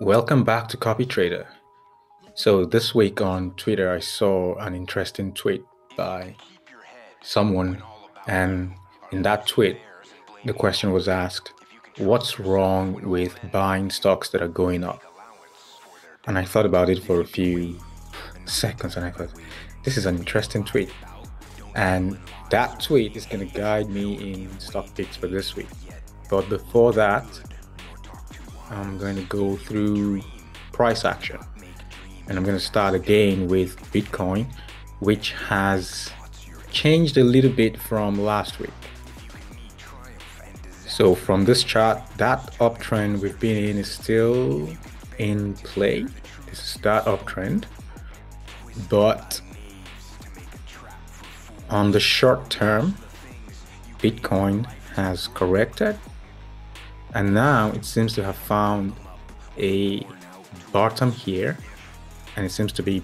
Welcome back to Copy Trader. So, this week on Twitter, I saw an interesting tweet by someone, and in that tweet, the question was asked, What's wrong with buying stocks that are going up? And I thought about it for a few seconds and I thought, This is an interesting tweet. And that tweet is going to guide me in stock picks for this week. But before that, I'm going to go through price action. And I'm going to start again with Bitcoin, which has changed a little bit from last week. So from this chart, that uptrend we've been in is still in play. This is that uptrend. But on the short term, Bitcoin has corrected and now it seems to have found a bottom here and it seems to be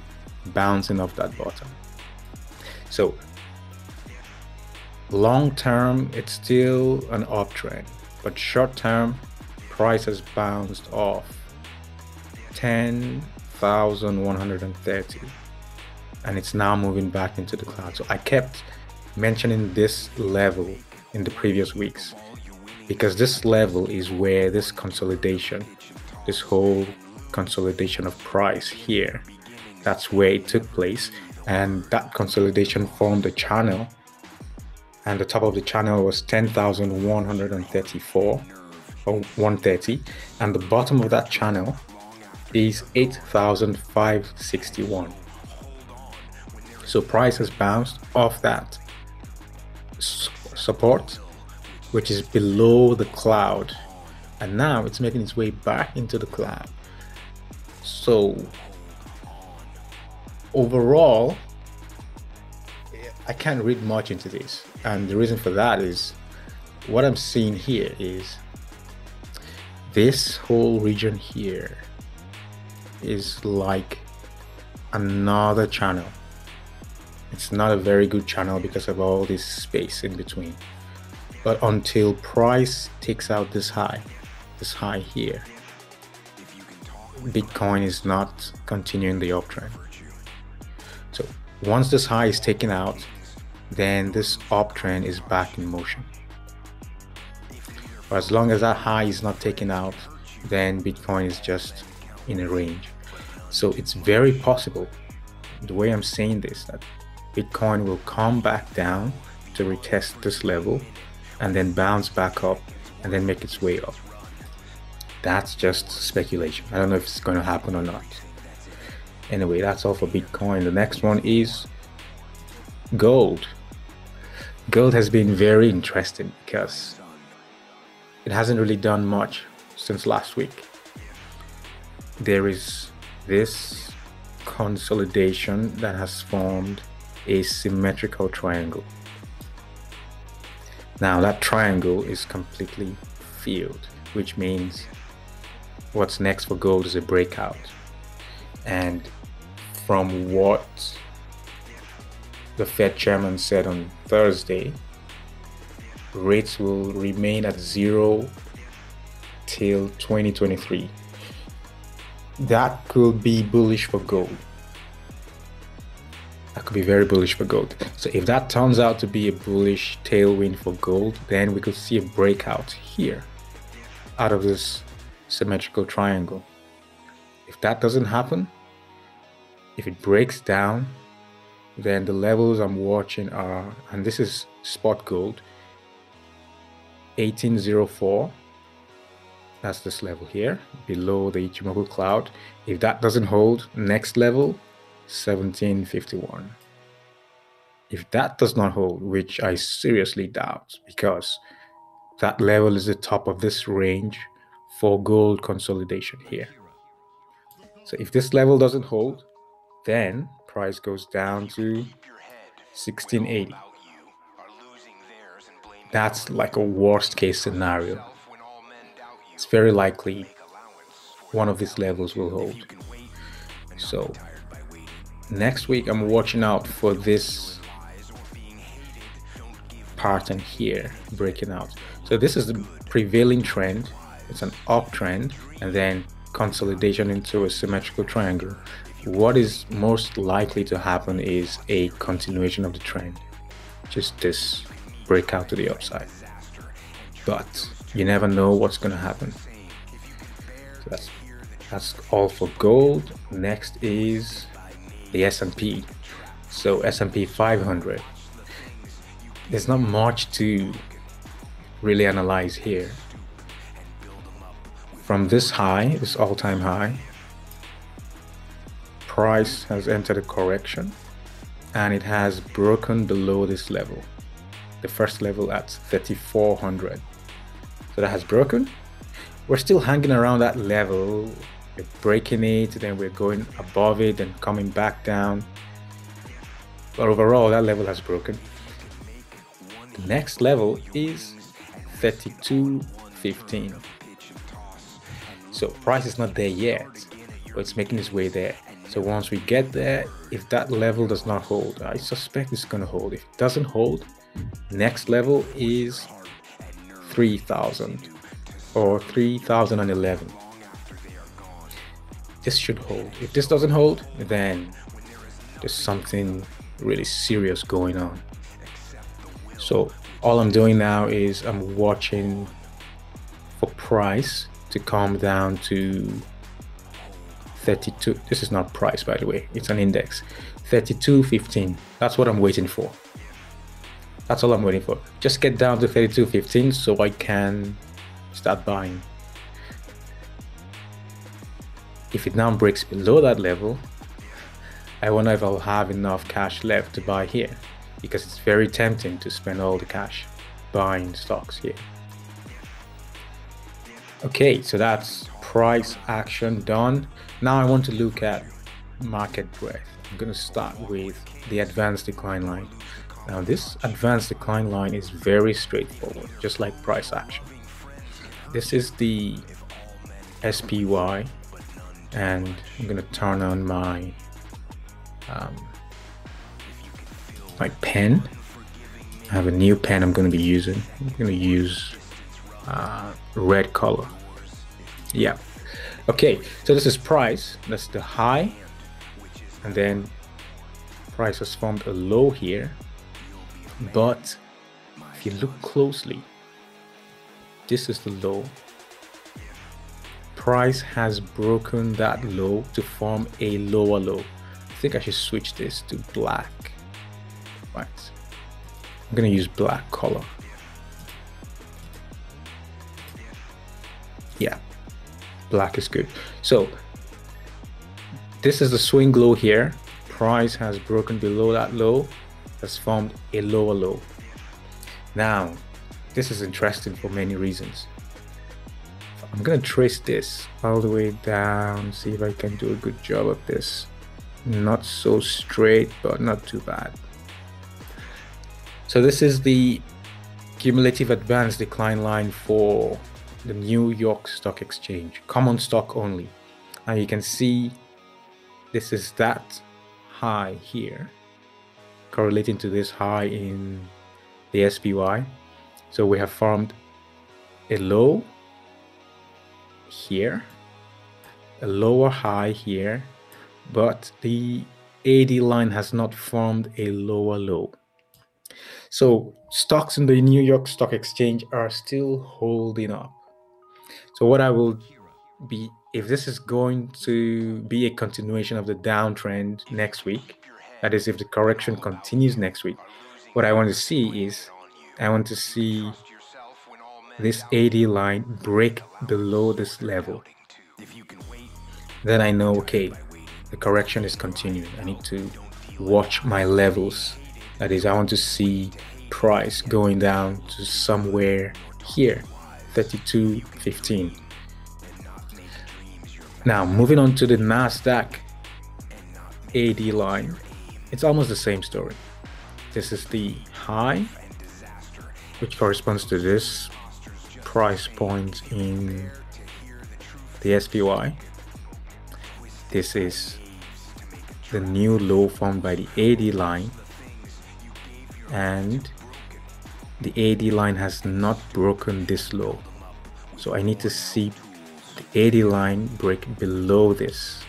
bouncing off that bottom. So long term it's still an uptrend but short term price has bounced off 10,130 and it's now moving back into the cloud. So i kept mentioning this level in the previous weeks because this level is where this consolidation, this whole consolidation of price here, that's where it took place. And that consolidation formed a channel. And the top of the channel was 10,134 or 130. And the bottom of that channel is 8,561. So price has bounced off that support which is below the cloud. And now it's making its way back into the cloud. So, overall, I can't read much into this. And the reason for that is what I'm seeing here is this whole region here is like another channel. It's not a very good channel because of all this space in between. But until price takes out this high, this high here, Bitcoin is not continuing the uptrend. So once this high is taken out, then this uptrend is back in motion. But as long as that high is not taken out, then Bitcoin is just in a range. So it's very possible, the way I'm saying this, that Bitcoin will come back down to retest this level and then bounce back up and then make its way up. That's just speculation. I don't know if it's going to happen or not. Anyway, that's all for Bitcoin. The next one is gold. Gold has been very interesting because it hasn't really done much since last week. There is this consolidation that has formed a symmetrical triangle. Now that triangle is completely filled, which means what's next for gold is a breakout. And from what the Fed chairman said on Thursday, rates will remain at zero till 2023. That could be bullish for gold that could be very bullish for gold. So if that turns out to be a bullish tailwind for gold, then we could see a breakout here out of this symmetrical triangle. If that doesn't happen, if it breaks down, then the levels I'm watching are, and this is spot gold, 1804. That's this level here, below the Ichimoku cloud. If that doesn't hold, next level 1751. If that does not hold, which I seriously doubt, because that level is the top of this range for gold consolidation here. So if this level doesn't hold, then price goes down to 1680. That's like a worst case scenario. It's very likely one of these levels will hold. So next week I'm watching out for this pattern here breaking out. So this is the prevailing trend. It's an uptrend and then consolidation into a symmetrical triangle, what is most likely to happen is a continuation of the trend. Just this breakout to the upside. But you never know what's going to happen. So that's that's all for gold. Next is the S&P. So S&P 500. There's not much to really analyze here. From this high, this all-time high, price has entered a correction and it has broken below this level. The first level at 3400. So that has broken. We're still hanging around that level. We're breaking it, then we're going above it and coming back down. But overall, that level has broken. The next level is 32.15. So price is not there yet, but it's making its way there. So once we get there, if that level does not hold, I suspect it's going to hold. If it doesn't hold, next level is 3000 or 3011. This should hold. If this doesn't hold, then there's something really serious going on. So all I'm doing now is I'm watching for price to come down to 32 this is not price by the way. It's an index. 32.15 that's what I'm waiting for. That's all I'm waiting for. Just get down to 32.15 so I can start buying if it now breaks below that level I wonder if I'll have enough cash left to buy here because it's very tempting to spend all the cash buying stocks here. Okay, so that's price action done. Now I want to look at market breadth. I'm going to start with the advanced decline line. Now this advanced decline line is very straightforward, just like price action. This is the SPY and I'm to turn on my um, my pen. I have a new pen I'm to be using. I'm to use uh, red color. Yeah. Okay, so this is price. That's the high. And then price has formed a low here. But if you look closely, this is the low. Price has broken that low to form a lower low. I think I should switch this to black. Right. I'm gonna use black color. Yeah, black is good. So this is the swing low here. Price has broken below that low, has formed a lower low. Now, this is interesting for many reasons. I'm gonna trace this all the way down, see if I can do a good job of this. Not so straight, but not too bad. So this is the cumulative advanced decline line for the New York Stock Exchange, common stock only. And you can see this is that high here, correlating to this high in the SPY. So we have formed a low here, a lower high here, but the AD line has not formed a lower low. So stocks in the New York Stock Exchange are still holding up. So what I will be if this is going to be a continuation of the downtrend next week, that is if the correction continues next week, what I want to see is I want to see this AD line break below this level. Then I know okay, the correction is continuing. I need to watch my levels that is, I want to see price going down to somewhere here, 32.15. Now, moving on to the NASDAQ AD line, it's almost the same story. This is the high, which corresponds to this price point in the SPY. This is the new low formed by the AD line and the AD line has not broken this low. So I need to see the AD line break below this,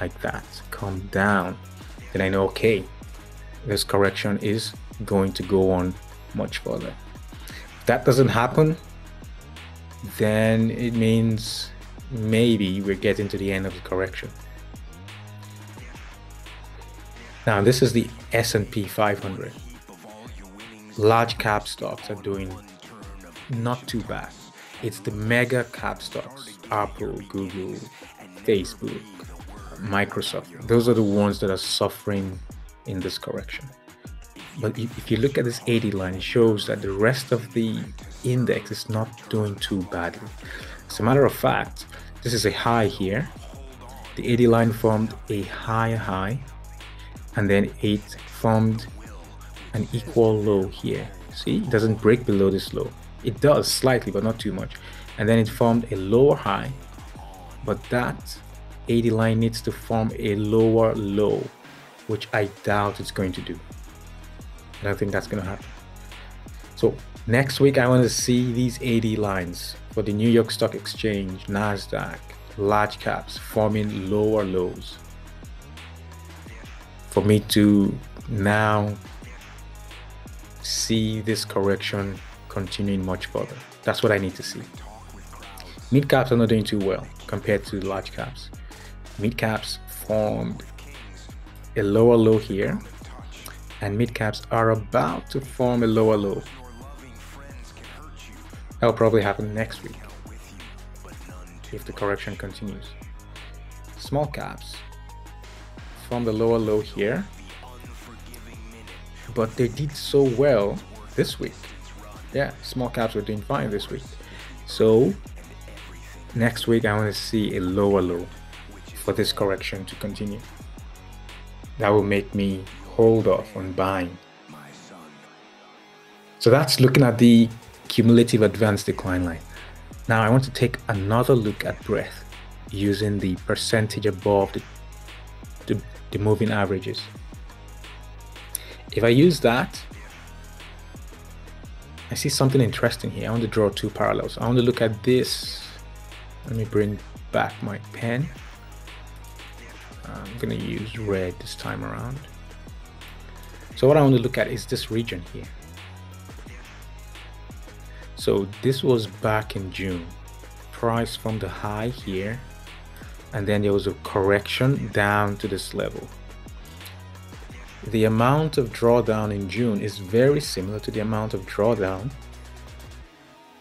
like that, come down, then I know, okay, this correction is going to go on much further. If that doesn't happen, then it means maybe we're getting to the end of the correction. Now this is the S&P 500. Large cap stocks are doing not too bad. It's the mega cap stocks, Apple, Google, Facebook, Microsoft. Those are the ones that are suffering in this correction. But if you look at this AD line, it shows that the rest of the index is not doing too badly. As a matter of fact, this is a high here. The AD line formed a higher high, and then it formed an equal low here. See, it doesn't break below this low. It does slightly, but not too much. And then it formed a lower high, but that AD line needs to form a lower low, which I doubt it's going to do. I don't think that's going to happen. So next week, I want to see these AD lines for the New York Stock Exchange, NASDAQ, large caps forming lower lows. For me to now see this correction continuing much further. That's what I need to see. Mid caps are not doing too well compared to large caps. Mid caps formed a lower low here, and mid caps are about to form a lower low That'll probably happen next week if the correction continues. Small caps from the lower low here, but they did so well this week. Yeah, small caps were doing fine this week. So next week I want to see a lower low for this correction to continue. That will make me hold off on buying. So that's looking at the cumulative advanced decline line. Now I want to take another look at breadth using the percentage above the, the, the moving averages. If I use that, I see something interesting here. I want to draw two parallels. I want to look at this. Let me bring back my pen. I'm going to use red this time around. So what I want to look at is this region here. So this was back in June. Price from the high here, and then there was a correction down to this level. The amount of drawdown in June is very similar to the amount of drawdown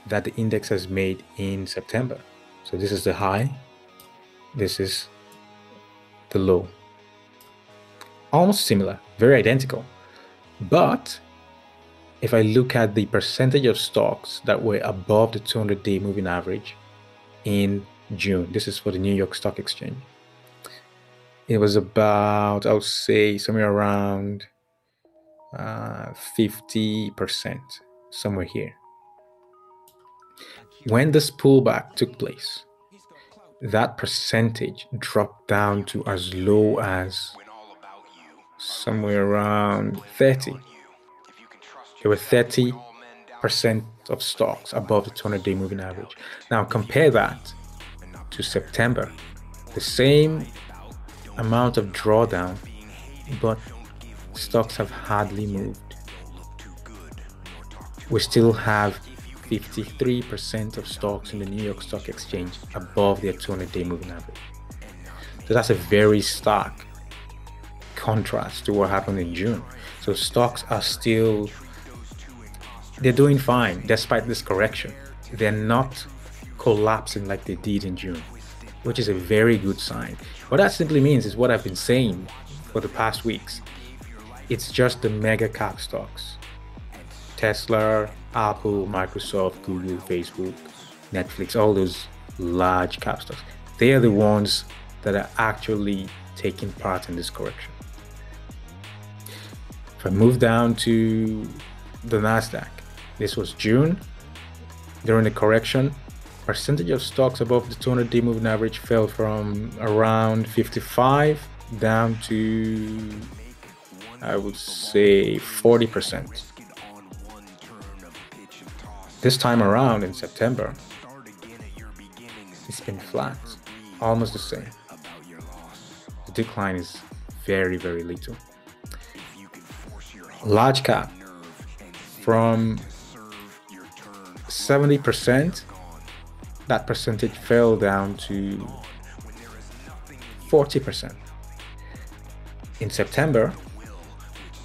that the index has made in September. So this is the high, this is the low. Almost similar, very identical. But if I look at the percentage of stocks that were above the 200 day moving average in June, this is for the New York Stock Exchange. It was about, I would say, somewhere around uh, 50%, somewhere here. When this pullback took place, that percentage dropped down to as low as somewhere around 30 there were 30% of stocks above the 200 day moving average. Now compare that to September. The same amount of drawdown, but stocks have hardly moved. We still have 53% of stocks in the New York Stock Exchange above their 200 day moving average. So that's a very stark contrast to what happened in June. So stocks are still they're doing fine despite this correction. They're not collapsing like they did in June, which is a very good sign. What that simply means is what I've been saying for the past weeks. It's just the mega cap stocks Tesla, Apple, Microsoft, Google, Facebook, Netflix, all those large cap stocks. They are the ones that are actually taking part in this correction. If I move down to the NASDAQ, this was June. During the correction, percentage of stocks above the 200-day moving average fell from around 55 down to I would say 40%. This time around in September, it's been flat, almost the same. The decline is very, very little. Large cap from 70%, that percentage fell down to 40%. In September,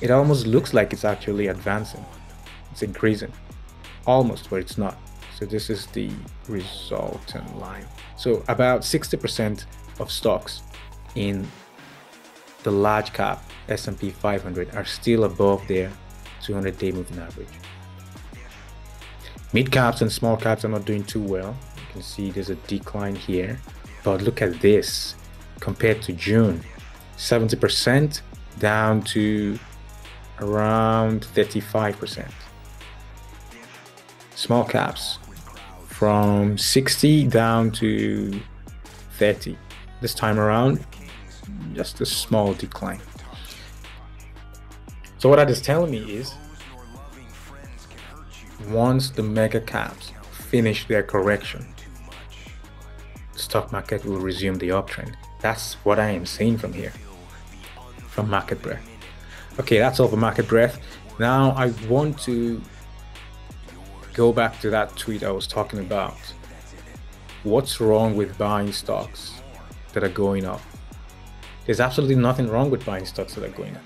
it almost looks like it's actually advancing. It's increasing. Almost, but it's not. So this is the resultant line. So about 60% of stocks in the large cap S&P 500 are still above their 200-day moving average. Mid caps and small caps are not doing too well. You can see there's a decline here. But look at this compared to June 70% down to around 35%. Small caps from 60 down to 30. This time around, just a small decline. So, what that is telling me is once the mega caps finish their correction, the stock market will resume the uptrend. That's what I am seeing from here, from Market Breadth. Okay, that's all for Market Breadth. Now I want to go back to that tweet I was talking about. What's wrong with buying stocks that are going up? There's absolutely nothing wrong with buying stocks that are going up.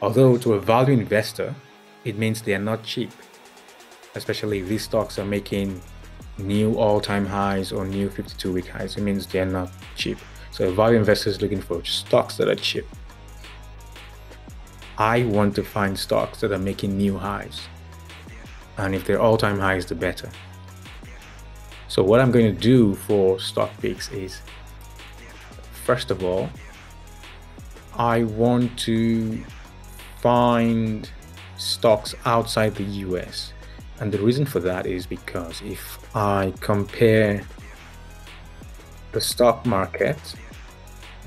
Although to a value investor, it means they are not cheap especially if these stocks are making new all-time highs or new 52-week highs. It means they're not cheap. So a value investor is looking for stocks that are cheap. I want to find stocks that are making new highs. And if they're all-time highs, the better. So what I'm going to do for stock picks is, first of all, I want to find stocks outside the US and the reason for that is because if I compare the stock market,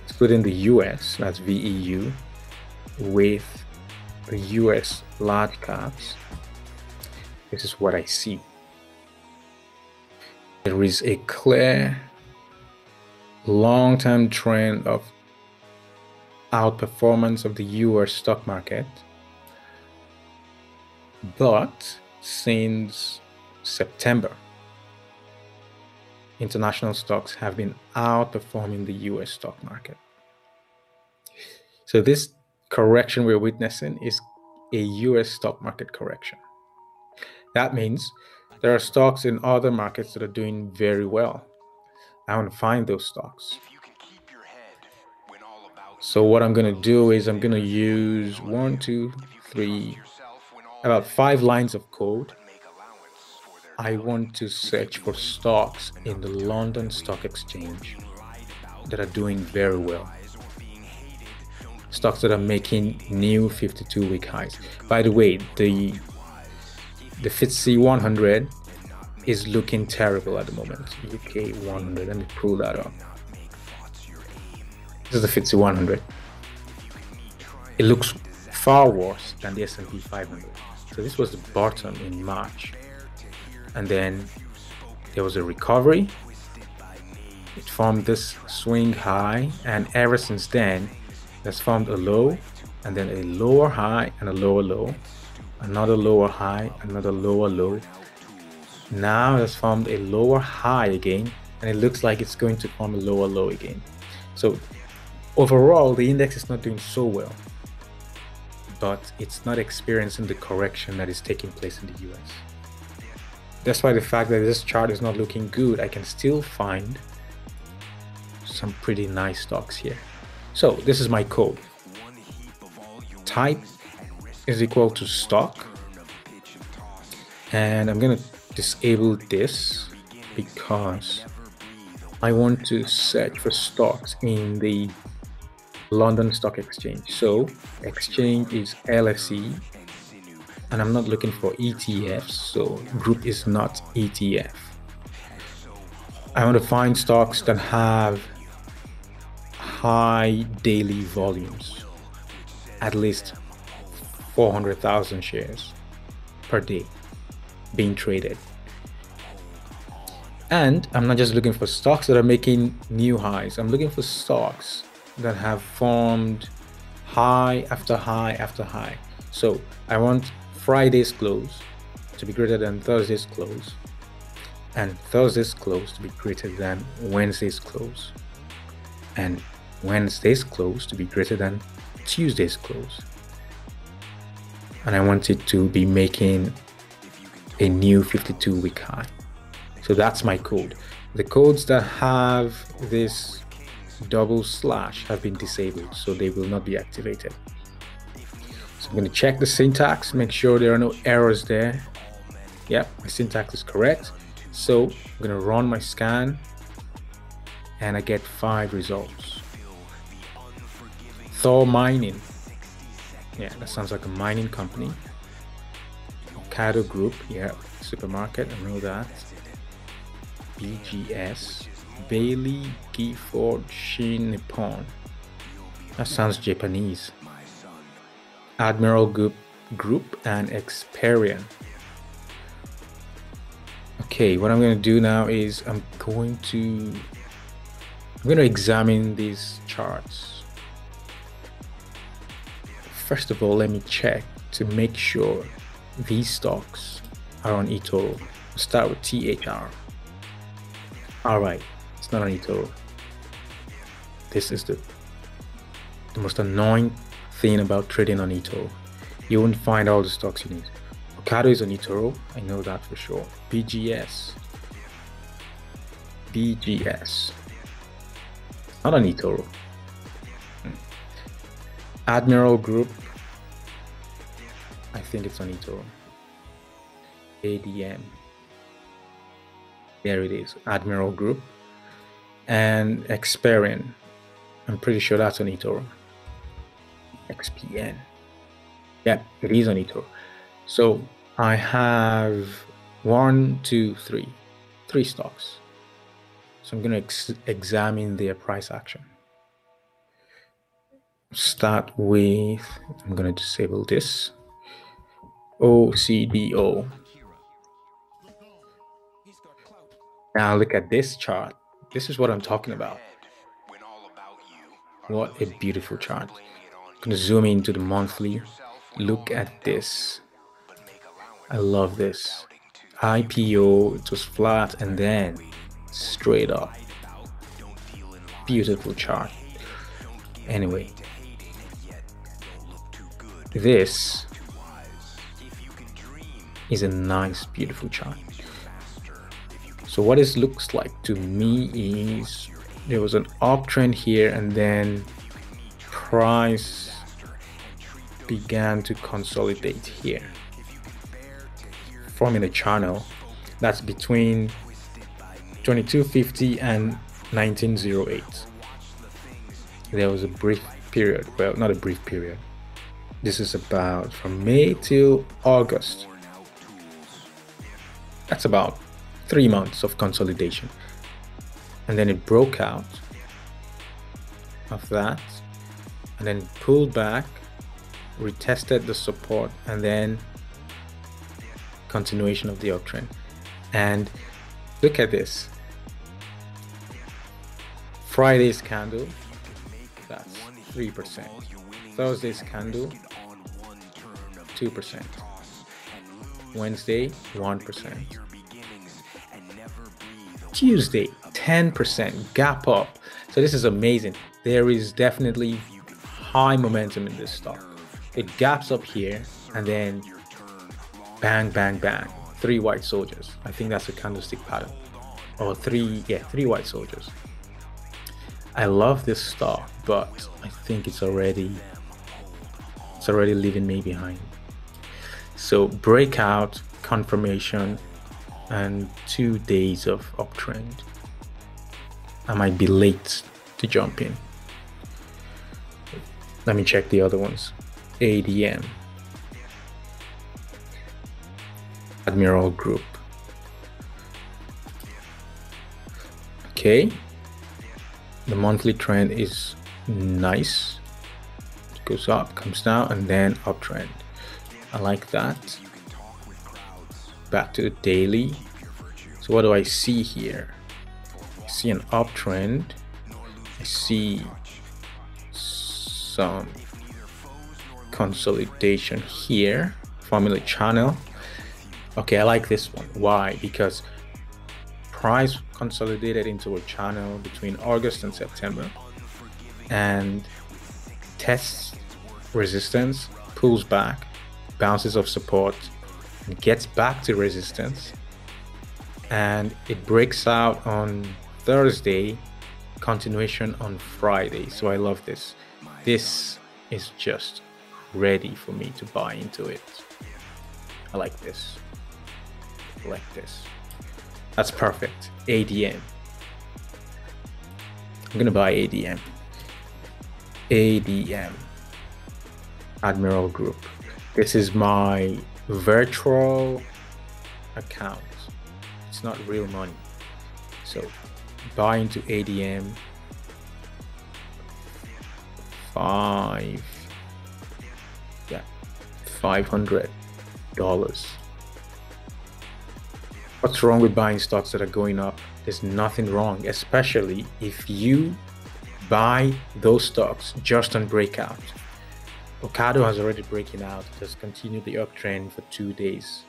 excluding the US, that's VEU, with the US large caps, this is what I see. There is a clear long term trend of outperformance of the US stock market, but since September, international stocks have been outperforming the US stock market. So, this correction we're witnessing is a US stock market correction. That means there are stocks in other markets that are doing very well. I want to find those stocks. So, what I'm going to do is I'm going to use one, two, three, about five lines of code. I want to search for stocks in the London Stock Exchange that are doing very well. Stocks that are making new 52 week highs. By the way, the the FTSE 100 is looking terrible at the moment. UK 100, let me pull that up. This is the FTSE 100. It looks far worse than the S&P 500. So this was the bottom in March. And then there was a recovery. It formed this swing high, and ever since then, it's formed a low, and then a lower high and a lower low, another lower high, another lower low. Now it's formed a lower high again, and it looks like it's going to form a lower low again. So overall, the index is not doing so well but it's not experiencing the correction that is taking place in the US. That's why the fact that this chart is not looking good, I can still find some pretty nice stocks here. So this is my code. Type is equal to stock. And I'm to disable this because I want to search for stocks in the London Stock Exchange. So exchange is LSE and I'm not looking for ETFs, so group is not ETF. I want to find stocks that have high daily volumes, at least 400,000 shares per day being traded. And I'm not just looking for stocks that are making new highs. I'm looking for stocks that have formed high after high after high. So I want Friday's close to be greater than Thursday's close and Thursday's close to be greater than Wednesday's close and Wednesday's close to be greater than Tuesday's close. And I want it to be making a new 52 week high. So that's my code. The codes that have this double slash have been disabled, so they will not be activated. So I'm going to check the syntax, make sure there are no errors there. Yep, my syntax is correct. So I'm going to run my scan and I get five results. Thor Mining. Yeah, that sounds like a mining company. Ocado Group, yeah, supermarket, I know that. BGS, Baillie Gifford Shin Nippon. That sounds Japanese. Admiral Group, Group and Experian. Okay, what I'm going to do now is I'm going to I'm going to examine these charts. First of all, let me check to make sure these stocks are on eToro. We'll start with THR. All right, it's not on eToro. This is the the most annoying thing about trading on eToro. You won't find all the stocks you need. Ocado is on eToro, I know that for sure. BGS. BGS. Not on eToro. Hmm. Admiral Group. I think it's on eToro. ADM. There it is, Admiral Group. And Experian. I'm pretty sure that's on eToro. XPN. Yeah, it is on eToro. So I have one, two, three, three stocks. So I'm going to ex- examine their price action. Start with, I'm going to disable this. OCDO. Now look at this chart. This is what I'm talking about. What a beautiful chart. I'm to zoom into the monthly. Look at this. I love this. IPO, it was flat and then straight up. Beautiful chart. Anyway, this is a nice, beautiful chart. So what this looks like to me is there was an uptrend here and then price began to consolidate here. Forming a channel that's between 2250 and 1908 there was a brief period well not a brief period. This is about from may till august. That's about three months of consolidation and then it broke out of that and then pulled back retested the support and then continuation of the uptrend. And look at this. Friday's candle, that's 3%. Thursday's candle, 2%. Wednesday, 1%. Tuesday, 10% gap up. So this is amazing. There is definitely high momentum in this stock. It gaps up here and then bang, bang, bang. Three white soldiers. I think that's a candlestick pattern. Or three, yeah, three white soldiers. I love this stock, but I think it's already it's already leaving me behind. So breakout, confirmation, and two days of uptrend. I might be late to jump in. Let me check the other ones. ADM. Admiral Group. Okay, the monthly trend is nice. It goes up, comes down, and then uptrend. I like that. Back to the daily. So what do I see here? I see an uptrend. I see some consolidation here. Formula channel. Okay, I like this one. Why? Because price consolidated into a channel between August and September and tests resistance, pulls back, bounces off support, gets back to resistance, and it breaks out on Thursday, continuation on Friday. So I love this. This is just ready for me to buy into it. I like this. I like this. That's perfect. ADM. I'm gonna buy ADM. ADM. Admiral Group. This is my virtual account. It's not real money. So buy into ADM five yeah five hundred dollars. What's wrong with buying stocks that are going up? There's nothing wrong, especially if you buy those stocks just on breakout. Ocado has already broken out, it has continued the uptrend for two days.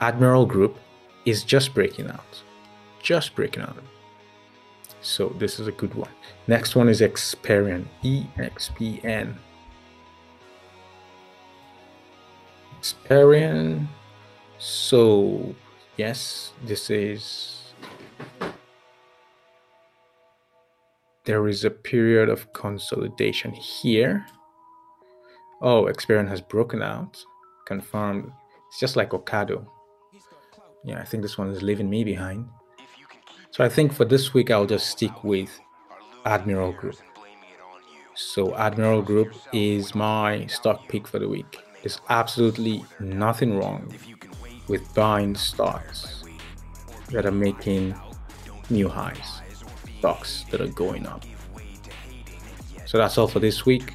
Admiral Group is just breaking out, just breaking out. So this is a good one. Next one is Experian, EXPN. Experian. So yes, this is there is a period of consolidation here. Oh, Experian has broken out. Confirmed. It's just like Ocado. Yeah, I think this one is leaving me behind. So I think for this week, I'll just stick with Admiral Group. So Admiral Group is my stock pick for the week. There's absolutely nothing wrong with buying stocks that are making new highs, stocks that are going up. So that's all for this week.